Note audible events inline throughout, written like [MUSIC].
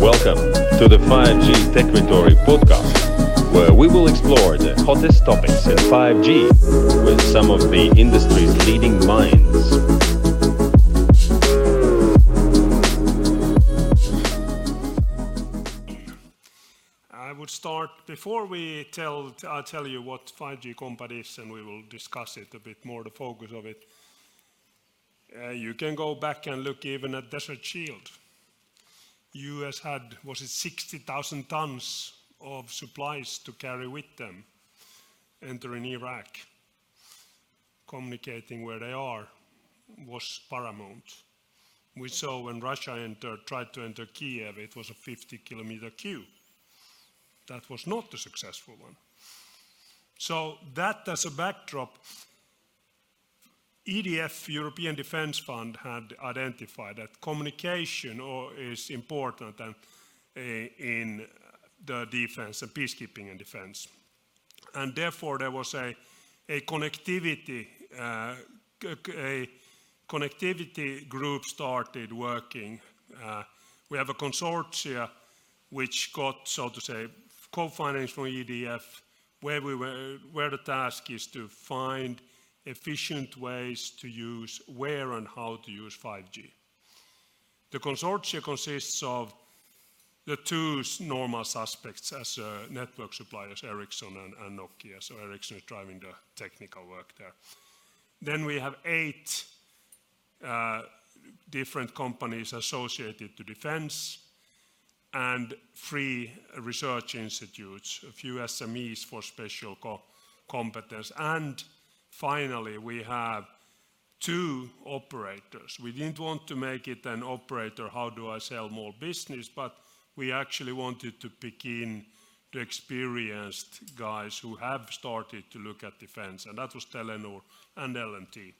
Welcome to the 5G Techritory podcast, where we will explore the hottest topics in 5G with some of the industry's leading minds. I would start before we tell, I'll tell you what 5G COMPAD is, and we will discuss it a bit more, the focus of it. Uh, you can go back and look even at Desert Shield. US had, was it 60,000 tons of supplies to carry with them entering Iraq. Communicating where they are was paramount. We saw when Russia entered, tried to enter Kiev, it was a 50 kilometer queue. That was not a successful one. So that as a backdrop, EDF, European Defence Fund, had identified that communication is important uh, in the defense and peacekeeping and defense. And therefore, there was a, a connectivity uh, a connectivity group started working. Uh, we have a consortia which got, so to say, co-financed from EDF, where, we were, where the task is to find efficient ways to use where and how to use 5G. The consortia consists of the two normal suspects as uh, network suppliers, Ericsson and, and, Nokia. So Ericsson is driving the technical work there. Then we have eight uh, different companies associated to defense and three research institutes, a few SMEs for special co competence, and finally, we have two operators. We didn't want to make it an operator, how do I sell more business, but we actually wanted to pick in the experienced guys who have started to look at defense, and that was Telenor and LMT.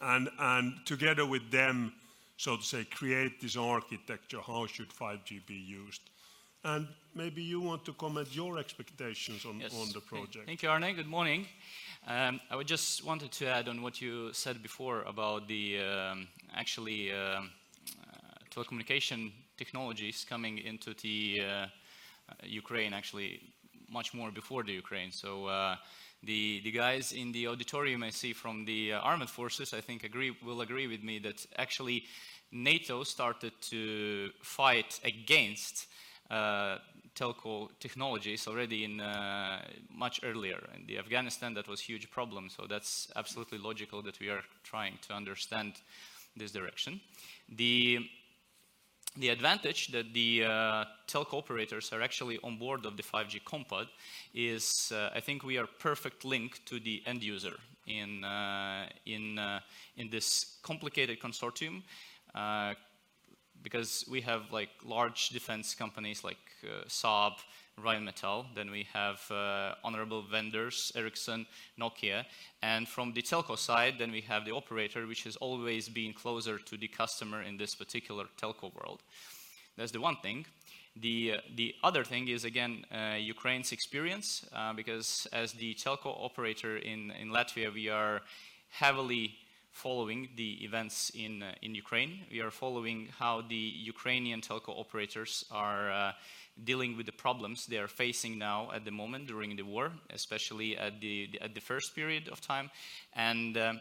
And, and together with them, so to say, create this architecture, how should 5G be used? And maybe you want to comment your expectations on, yes. on the project. Thank you, Aarne. Good morning. Um, I would just wanted to add on what you said before about the um, actually uh, uh, telecommunication technologies coming into the uh, Ukraine actually much more before the Ukraine. So uh, the, the guys in the auditorium I see from the uh, armed forces, I think agree, will agree with me that actually NATO started to fight against uh, telco technologies already in uh, much earlier. In the Afghanistan, that was huge problem. So that's absolutely logical that we are trying to understand this direction. The the advantage that the uh, telco operators are actually on board of the 5G COMPAD is, uh, I think we are perfect link to the end user in uh, in uh, in this complicated consortium uh, because we have like large defense companies like uh, Saab, Rheinmetall, then we have uh, honorable vendors, Ericsson, Nokia, and from the telco side, then we have the operator, which has always been closer to the customer in this particular telco world. That's the one thing. The, uh, the other thing is, again, uh, Ukraine's experience, uh, because as the telco operator in, in Latvia, we are heavily following the events in, uh, in Ukraine. We are following how the Ukrainian telco operators are uh, dealing with the problems they are facing now at the moment during the war, especially at the, the at the first period of time. And uh,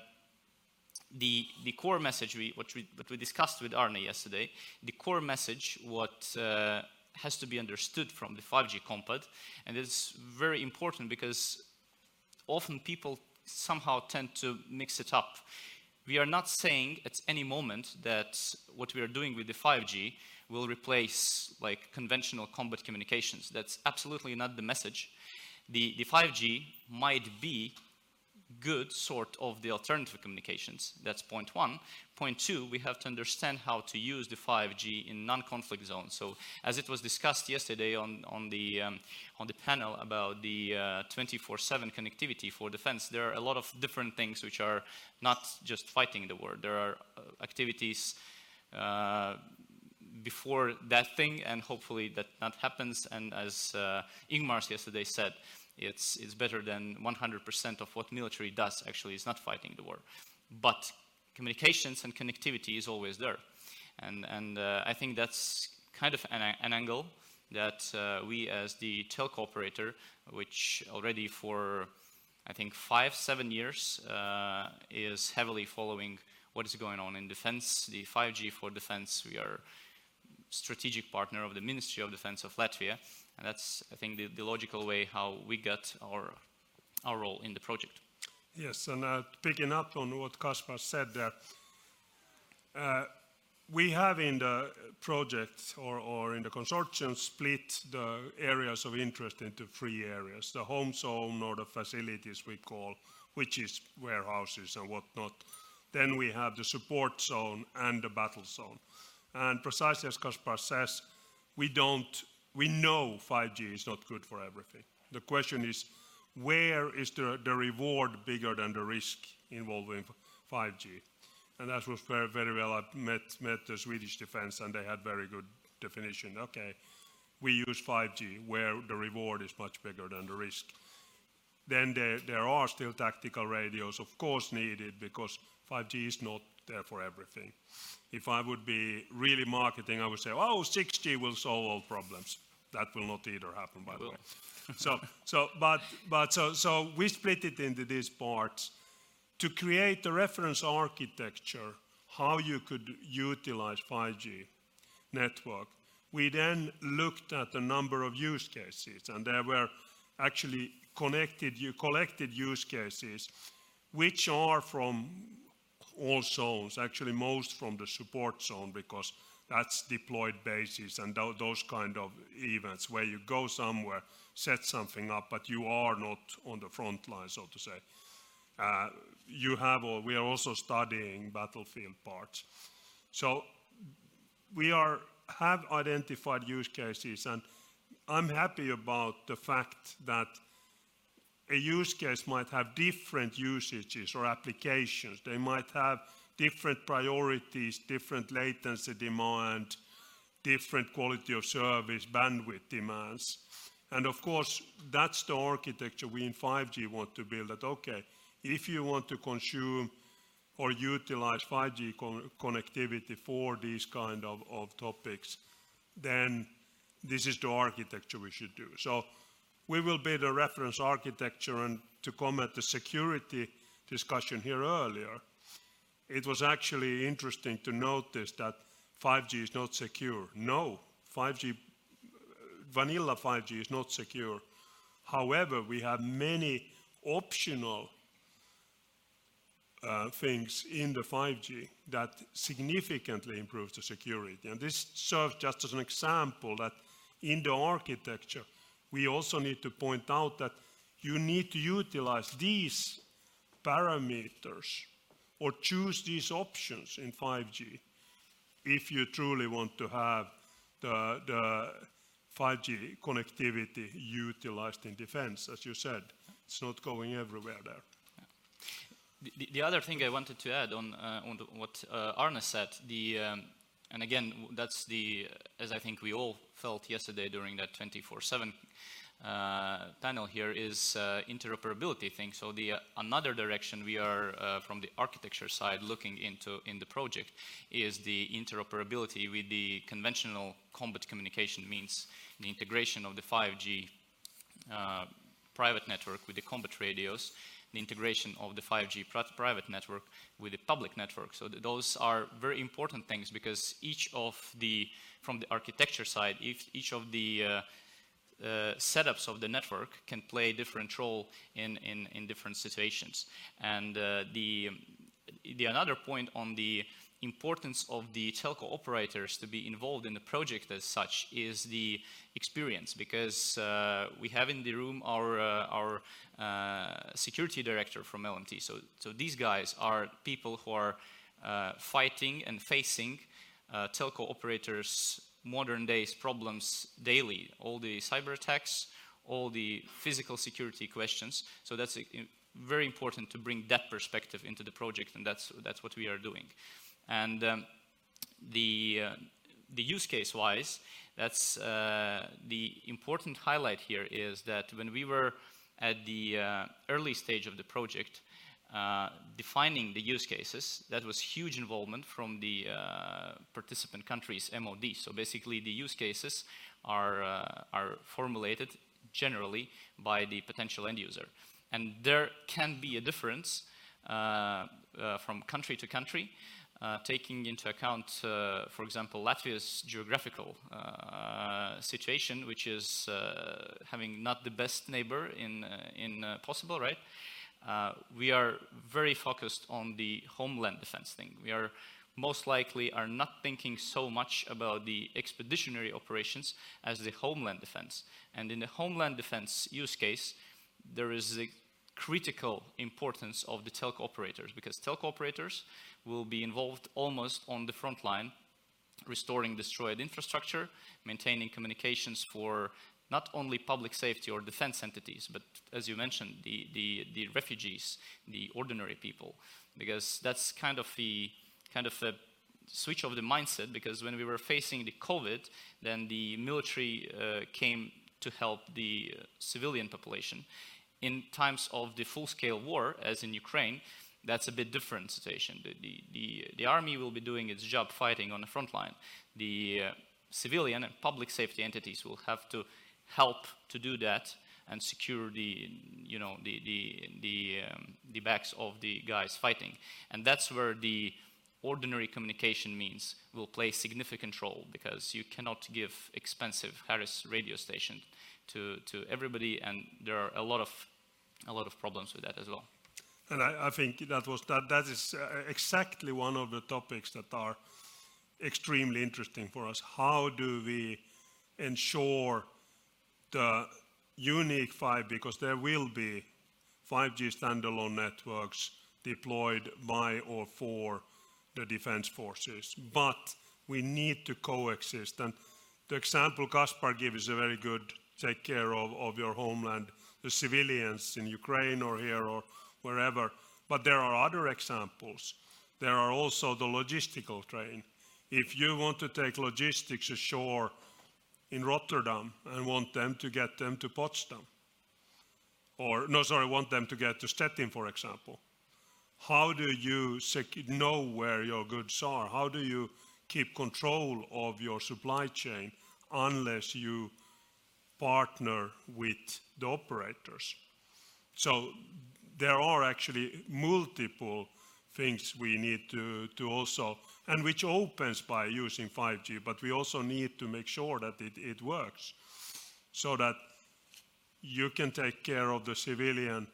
the, the core message, we, what, we, what we discussed with Aarne yesterday, the core message, what uh, has to be understood from the 5G COMPAD, and it's very important because often people somehow tend to mix it up we are not saying at any moment that what we are doing with the 5G will replace like conventional combat communications. That's absolutely not the message. The, the 5G might be good sort of the alternative communications. That's point one. Point two, we have to understand how to use the 5G in non-conflict zones. So as it was discussed yesterday on, on, the, um, on the panel about the 24-7 uh, connectivity for defense, there are a lot of different things which are not just fighting the war. There are uh, activities uh, before that thing, and hopefully that not happens. And as uh, Ingmars yesterday said, it's, it's better than 100% of what military does, actually, is not fighting the war. But communications and connectivity is always there. And, and uh, I think that's kind of an, an angle that uh, we as the telco operator, which already for I think five, seven years uh, is heavily following what is going on in defense, the 5G for defense. We are strategic partner of the Ministry of Defense of Latvia, and that's, I think, the, the logical way how we got our, our role in the project. Yes, and uh, picking up on what Kaspar said there, uh, we have in the project or, or in the consortium split the areas of interest into three areas. The home zone or the facilities we call, which is warehouses and whatnot. Then we have the support zone and the battle zone. And precisely as Kaspar says, we don't, we know 5G is not good for everything. The question is, where is the, the reward bigger than the risk involving 5G? And that was very, very well. I met, met the Swedish defense and they had very good definition. Okay, we use 5G where the reward is much bigger than the risk. Then there, there are still tactical radios, of course, needed because 5G is not there for everything. If I would be really marketing, I would say, oh, 6G will solve all problems. That will not either happen, by the way. so, so, but, but so, so we split it into these parts to create the reference architecture how you could utilize 5G network. We then looked at a number of use cases, and there were actually collected use cases, which are from all zones, actually most from the support zone, because that's deployed bases and th those kind of events where you go somewhere, set something up, but you are not on the front line, so to say. Uh, you have, or we are also studying battlefield parts. So we are, have identified use cases, and I'm happy about the fact that a use case might have different usages or applications. They might have different priorities, different latency demand, different quality of service, bandwidth demands. And of course, that's the architecture we in 5G want to build that, okay, if you want to consume or utilize 5G con connectivity for these kind of, of topics, then this is the architecture we should do. So we will be the reference architecture and to comment the security discussion here earlier, it was actually interesting to notice that 5G is not secure. No, 5G, vanilla 5G is not secure. However, we have many optional uh, things in the 5G that significantly improves the security. And this serves just as an example that in the architecture, we also need to point out that you need to utilize these parameters or choose these options in 5G if you truly want to have the, the 5G connectivity utilized in defense, as you said. It's not going everywhere there. The, the, other thing I wanted to add on, uh, on what uh, Aarne said, the, um, and again, that's the, as I think we all felt yesterday during that 24-7 uh, panel here is uh, interoperability thing. So the uh, another direction we are uh, from the architecture side looking into in the project is the interoperability with the conventional combat communication means the integration of the 5G uh, private network with the combat radios the integration of the 5G private network with the public network. So th those are very important things because each of the, from the architecture side, each of the uh, uh, setups of the network can play a different role in, in, in different situations. And uh, the, the another point on the importance of the telco operators to be involved in the project as such is the experience because uh, we have in the room our, uh, our uh, security director from LMT. So, so these guys are people who are uh, fighting and facing uh, telco operators modern days problems daily, all the cyber attacks, all the physical security questions. So that's a very important to bring that perspective into the project and that's, that's what we are doing. And um, the, uh, the use case wise, that's uh, the important highlight here is that when we were at the uh, early stage of the project, uh, defining the use cases, that was huge involvement from the uh, participant countries' MOD. So basically, the use cases are, uh, are formulated generally by the potential end user. And there can be a difference from country to country. Uh, taking into account, uh, for example, Latvia's geographical uh, situation, which is uh, having not the best neighbor in, in possible, right? we are very focused on the homeland defense thing. We are most likely are not thinking so much about the expeditionary operations as the homeland defense. And in the homeland defense use case, there is a critical importance of the telco operators because telco operators will be involved almost on the front line, restoring destroyed infrastructure, maintaining communications for not only public safety or defense entities, but as you mentioned, the, the, the refugees, the ordinary people, because that's kind of the kind of a switch of the mindset because when we were facing the COVID, then the military uh, came to help the uh, civilian population. In times of the full-scale war, as in Ukraine, that's a bit different situation. The, the, the, the, army will be doing its job fighting on the front line. The uh, civilian and public safety entities will have to help to do that and secure the, you know, the, the, the, um, the backs of the guys fighting. And that's where the ordinary communication means will play significant role because you cannot give expensive Harris radio station to, to everybody and there are a lot of, a lot of problems with that as well. And I, I think that, was, that, that is uh, exactly one of the topics that are extremely interesting for us. How do we ensure the unique 5, because there will be 5G standalone networks deployed by or for the defense forces. But we need to coexist. And the example Kaspar gives is a very good take care of, of your homeland, the civilians in Ukraine or here or wherever. But there are other examples. There are also the logistical train. If you want to take logistics ashore in Rotterdam and want them to get them to Potsdam, or no, sorry, want them to get to Stettin, for example, how do you know where your goods are? How do you keep control of your supply chain unless you partner with the operators? So there are actually multiple things we need to, to also, and which opens by using 5G, but we also need to make sure that it, it works so that you can take care of the civilian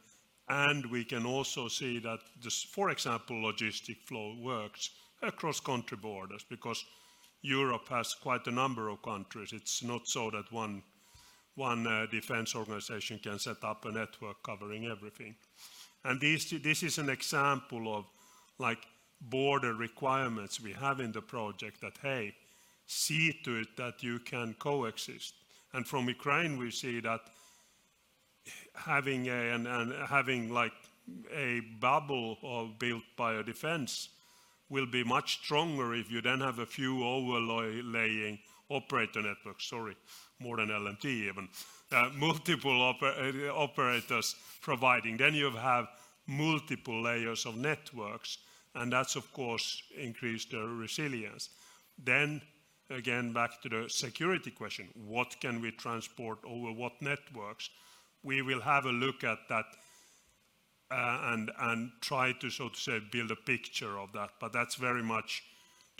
and we can also see that, this, for example, logistic flow works across country borders because Europe has quite a number of countries. It's not so that one, one uh, defense organization can set up a network covering everything. And this, this is an example of like border requirements we have in the project that, hey, see to it that you can coexist. And from Ukraine, we see that having a, and, and having like a bubble of built by a defense will be much stronger if you then have a few overlaying operator networks, sorry, more than LMT even, uh, multiple uh, operators providing. Then you have multiple layers of networks, and that's of course increased the resilience. Then again, back to the security question, what can we transport over what networks? we will have a look at that uh, and, and try to, so to say, build a picture of that. But that's very much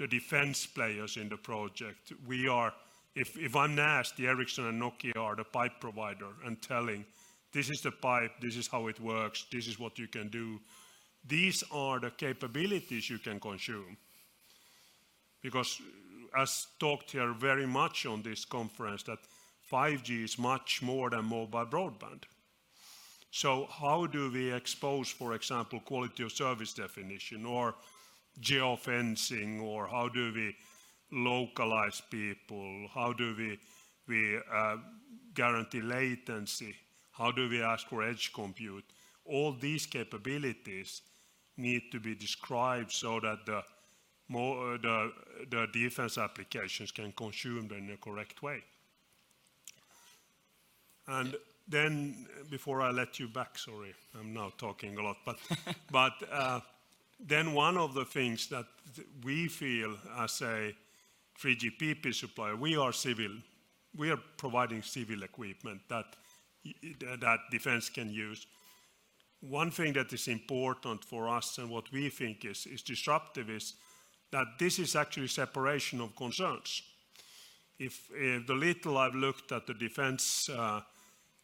the defense players in the project. We are, if, I'm nasty, Ericsson and Nokia are the pipe provider and telling, this is the pipe, this is how it works, this is what you can do. These are the capabilities you can consume. Because as talked here very much on this conference, that 5G is much more than mobile broadband. So how do we expose, for example, quality of service definition or geofencing, or how do we localize people? How do we, we uh, guarantee latency? How do we ask for edge compute? All these capabilities need to be described so that the, more, uh, the, the defense applications can consume them in the correct way. And then before I let you back, sorry, I'm now talking a lot, but, [LAUGHS] but uh, then one of the things that we feel as a 3GPP supplier, we are civil, we are providing civil equipment that, that defense can use. One thing that is important for us and what we think is, is disruptive is that this is actually separation of concerns. If, if the little I've looked at the defense uh,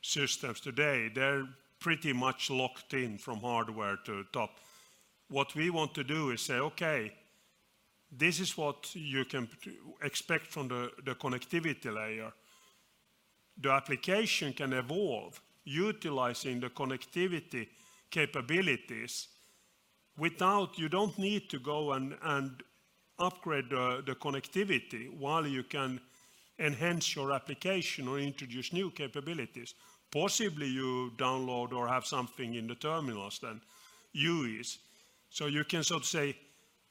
systems today, they're pretty much locked in from hardware to top. What we want to do is say, okay, this is what you can expect from the, connectivity layer. The application can evolve utilizing the connectivity capabilities without, you don't need to go and, upgrade the, connectivity while you can enhance your application or introduce new capabilities. Possibly you download or have something in the terminals then, UEs. So you can sort of say,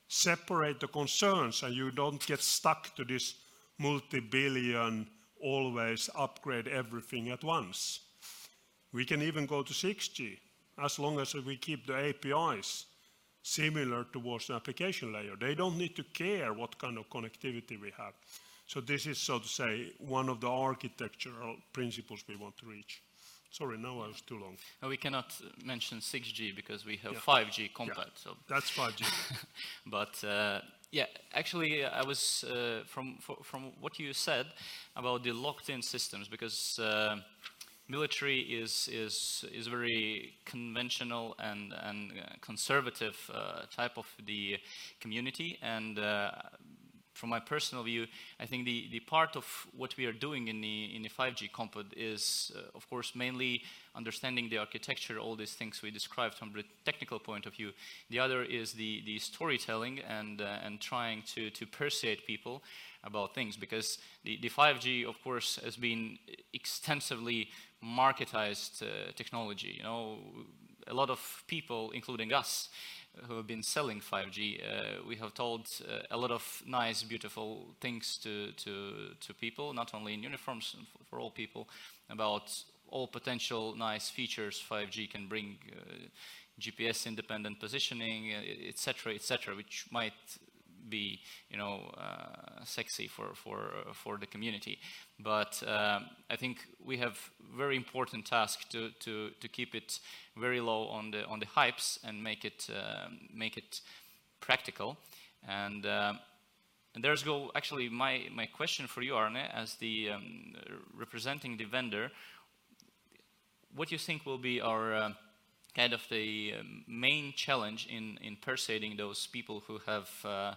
separate the concerns and you don't get stuck to this multi-billion always upgrade everything at once. We can even go to 6G as long as we keep the APIs similar towards the application layer. They don't need to care what kind of connectivity we have. So this is, so to say, one of the architectural principles we want to reach. Sorry, now I was too long. No, we cannot mention 6G because we have Yeah. 5G COMPAD. Yeah, So, That's 5G. [LAUGHS] but uh, yeah, actually, I was uh, from fro- from what you said about the locked-in systems because uh, military is is is very conventional and and uh, conservative uh, type of the community and. From my personal view, I think the, the part of what we are doing in the, in the 5G COMPAD is, uh, of course, mainly understanding the architecture, all these things we described from the technical point of view. The other is the, the storytelling and, uh, and trying to, to persuade people about things because the, the 5G, of course, has been extensively marketized uh, technology. You know, a lot of people, including us, who have been selling 5G, uh, we have told uh, a lot of nice, beautiful things to, to, to people, not only in uniforms f- for all people, about all potential nice features 5G can bring, uh, GPS independent positioning, etc., etc., which might be, you know, uh, sexy for for for the community. But um, I think we have very important task to to to keep it very low on the on the hypes and make it um, make it practical. And and there's go actually my my question for you, Aarne, as the um, representing the vendor. What do you think will be our uh, kind of the um, main challenge in, in persuading those people who have uh,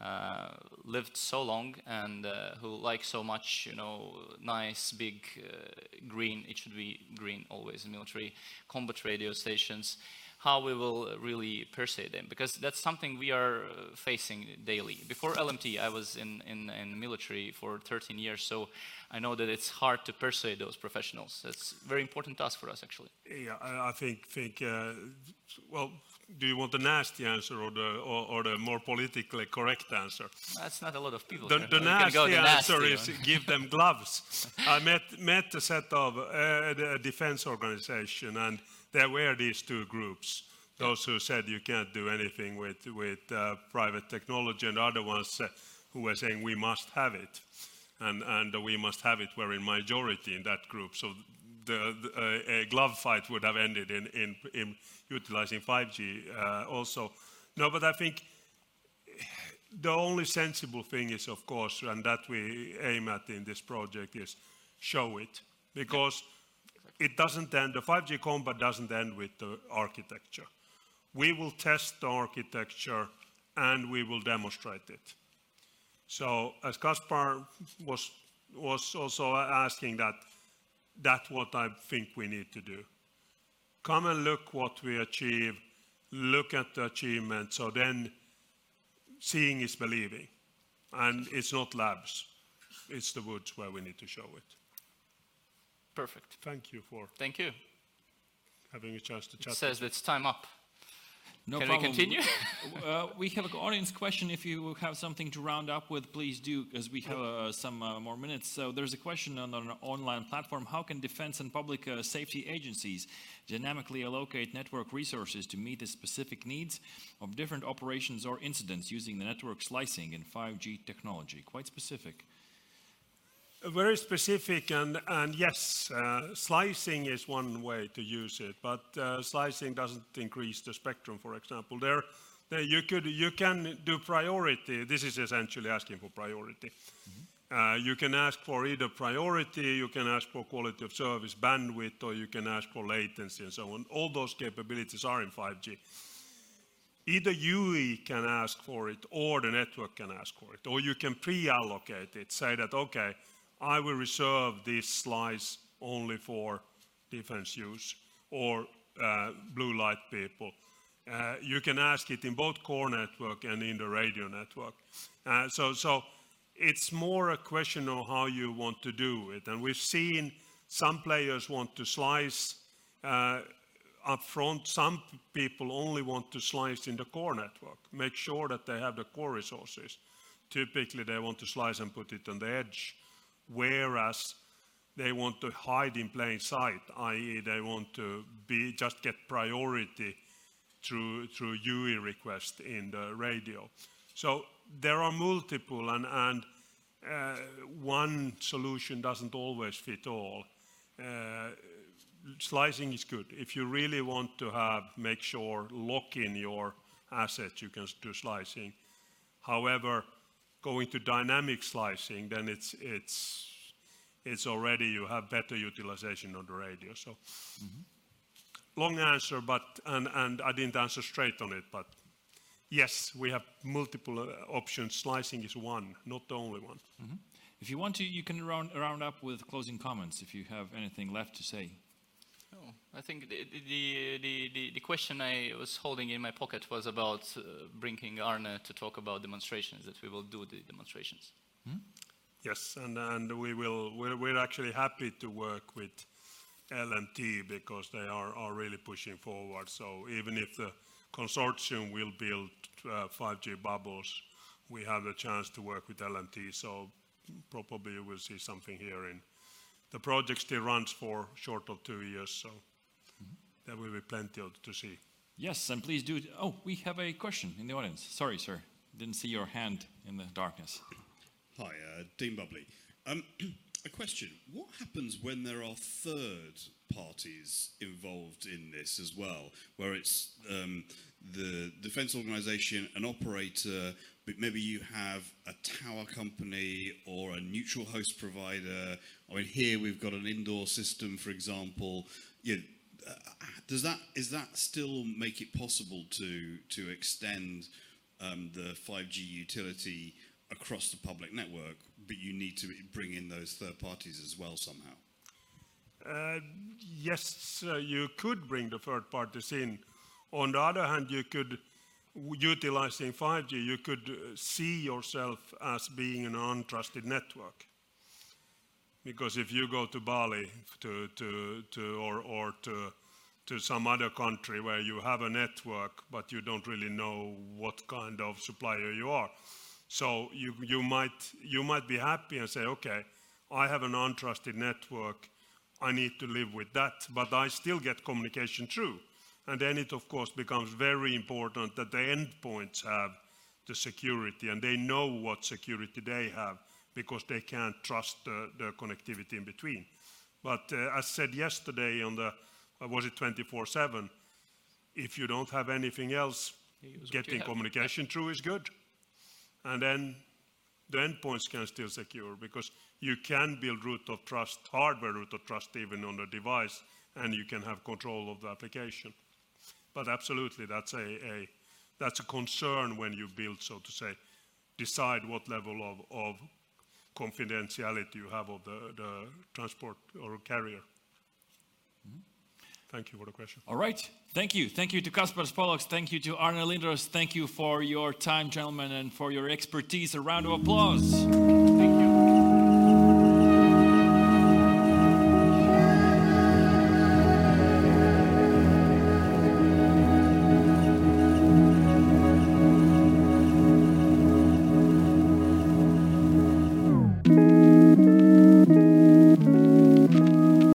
uh, lived so long and uh, who like so much, you know, nice, big, uh, green, it should be green always military, combat radio stations, how we will really persuade them. Because that's something we are uh, facing daily. Before LMT, I was in, in, in military for 13 years, so I know that it's hard to persuade those professionals. That's very important task for us, actually. Yeah, I I think, think uh, well, do you want the nasty answer or the, or, or the more politically correct answer? That's not a lot of people. The, the We can go nasty the answer nasty is give them [LAUGHS] gloves. I met, met a set of uh, the defense organization and there were these two groups. Those who said you can't do anything with, with uh, private technology and other ones uh, who were saying we must have it. And, and we must have it were in majority in that group. So the, the, uh, a glove fight would have ended in, in, in utilizing 5G uh, also. No, but I think the only sensible thing is, of course, and that we aim at in this project is show it. Because it doesn't end, the 5G COMPAD doesn't end with the architecture. We will test the architecture and we will demonstrate it. So as Kaspar was, was also asking that, that's what I think we need to do. Come and look what we achieve, look at the achievement, so then seeing is believing. And it's not labs, it's the woods where we need to show it. Perfect. Thank you for Thank you. having a chance to It chat. says it's time up. No Can problem. we continue? uh, we have an audience question. If you have something to round up with, please do, because we have uh, some uh, more minutes. So there's a question on an online platform. How can defense and public uh, safety agencies dynamically allocate network resources to meet the specific needs of different operations or incidents using the network slicing and 5G technology? Quite specific. Very specific, and, and yes, uh, slicing is one way to use it, but uh, slicing doesn't increase the spectrum, for example. There, there you, could, you can do priority. This is essentially asking for priority. Uh, you can ask for either priority, you can ask for quality of service, bandwidth, or you can ask for latency and so on. All those capabilities are in 5G. Either UE can ask for it or the network can ask for it, or you can pre-allocate it, say that, okay, I will reserve this slice only for defense use or uh, blue light people. Uh, you can ask it in both core network and in the radio network. Uh, so, so it's more a question of how you want to do it. And we've seen some players want to slice uh, up front. Some people only want to slice in the core network, make sure that they have the core resources. Typically, they want to slice and put it on the edge whereas they want to hide in plain sight, i.e., they want to be just get priority through through UE request in the radio. So there are multiple, and and uh, one solution doesn't always fit all. Uh, slicing is good if you really want to have make sure lock in your assets. You can do slicing. However, going to dynamic slicing, then it's, it's, it's already you have better utilization on the radio. So long answer, but, and, and I didn't answer straight on it, but yes, we have multiple uh, options. Slicing is one, not the only one. If you want to, you can round, round up with closing comments if you have anything left to say. I think the, the, the, the, the question I was holding in my pocket was about uh, bringing Aarne to talk about demonstrations, that we will do the demonstrations. Yes, and, and we will, we're, we're actually happy to work with LMT because they are, are really pushing forward. So even if the consortium will build uh, 5G bubbles, we have the chance to work with LMT. So probably we'll see something here in the project still runs for short of two years, so there will be plenty of, to see. Yes, and please do. Oh, we have a question in the audience. Sorry, sir. Didn't see your hand in the darkness. Hi, uh, Dean Bubley. Um, [CLEARS THROAT] a question. What happens when there are third parties involved in this as well, where it's um, the defense organization, an operator, but maybe you have a tower company or a neutral host provider? I mean, here we've got an indoor system, for example. You know, does that is that still make it possible to to extend um, the 5G utility across the public network, but you need to bring in those third parties as well somehow? Uh, yes, uh, you could bring the third parties in. On the other hand, you could, utilizing 5G, you could uh, see yourself as being an untrusted network. Because if you go to Bali to, to, to, or, or to, to some other country where you have a network, but you don't really know what kind of supplier you are. So you, you, might, you might be happy and say, okay, I have an untrusted network. I need to live with that, but I still get communication through. And then it, of course, becomes very important that the endpoints have the security and they know what security they have because they can't trust the, connectivity in between. But uh, as said yesterday on the, uh, was it 24-7, if you don't have anything else, use what you getting have. communication through is good. And then the endpoints can still secure because you can build root of trust, hardware root of trust even on the device, and you can have control of the application. But absolutely, that's a, a that's a concern when you build, so to say, decide what level of, of confidentiality you have of the, the transport or carrier. Thank you for the question. All right. Thank you. Thank you to Kaspars Pollaks. Thank you to Aarne Lindross. Thank you for your time, gentlemen, and for your expertise. A round of applause.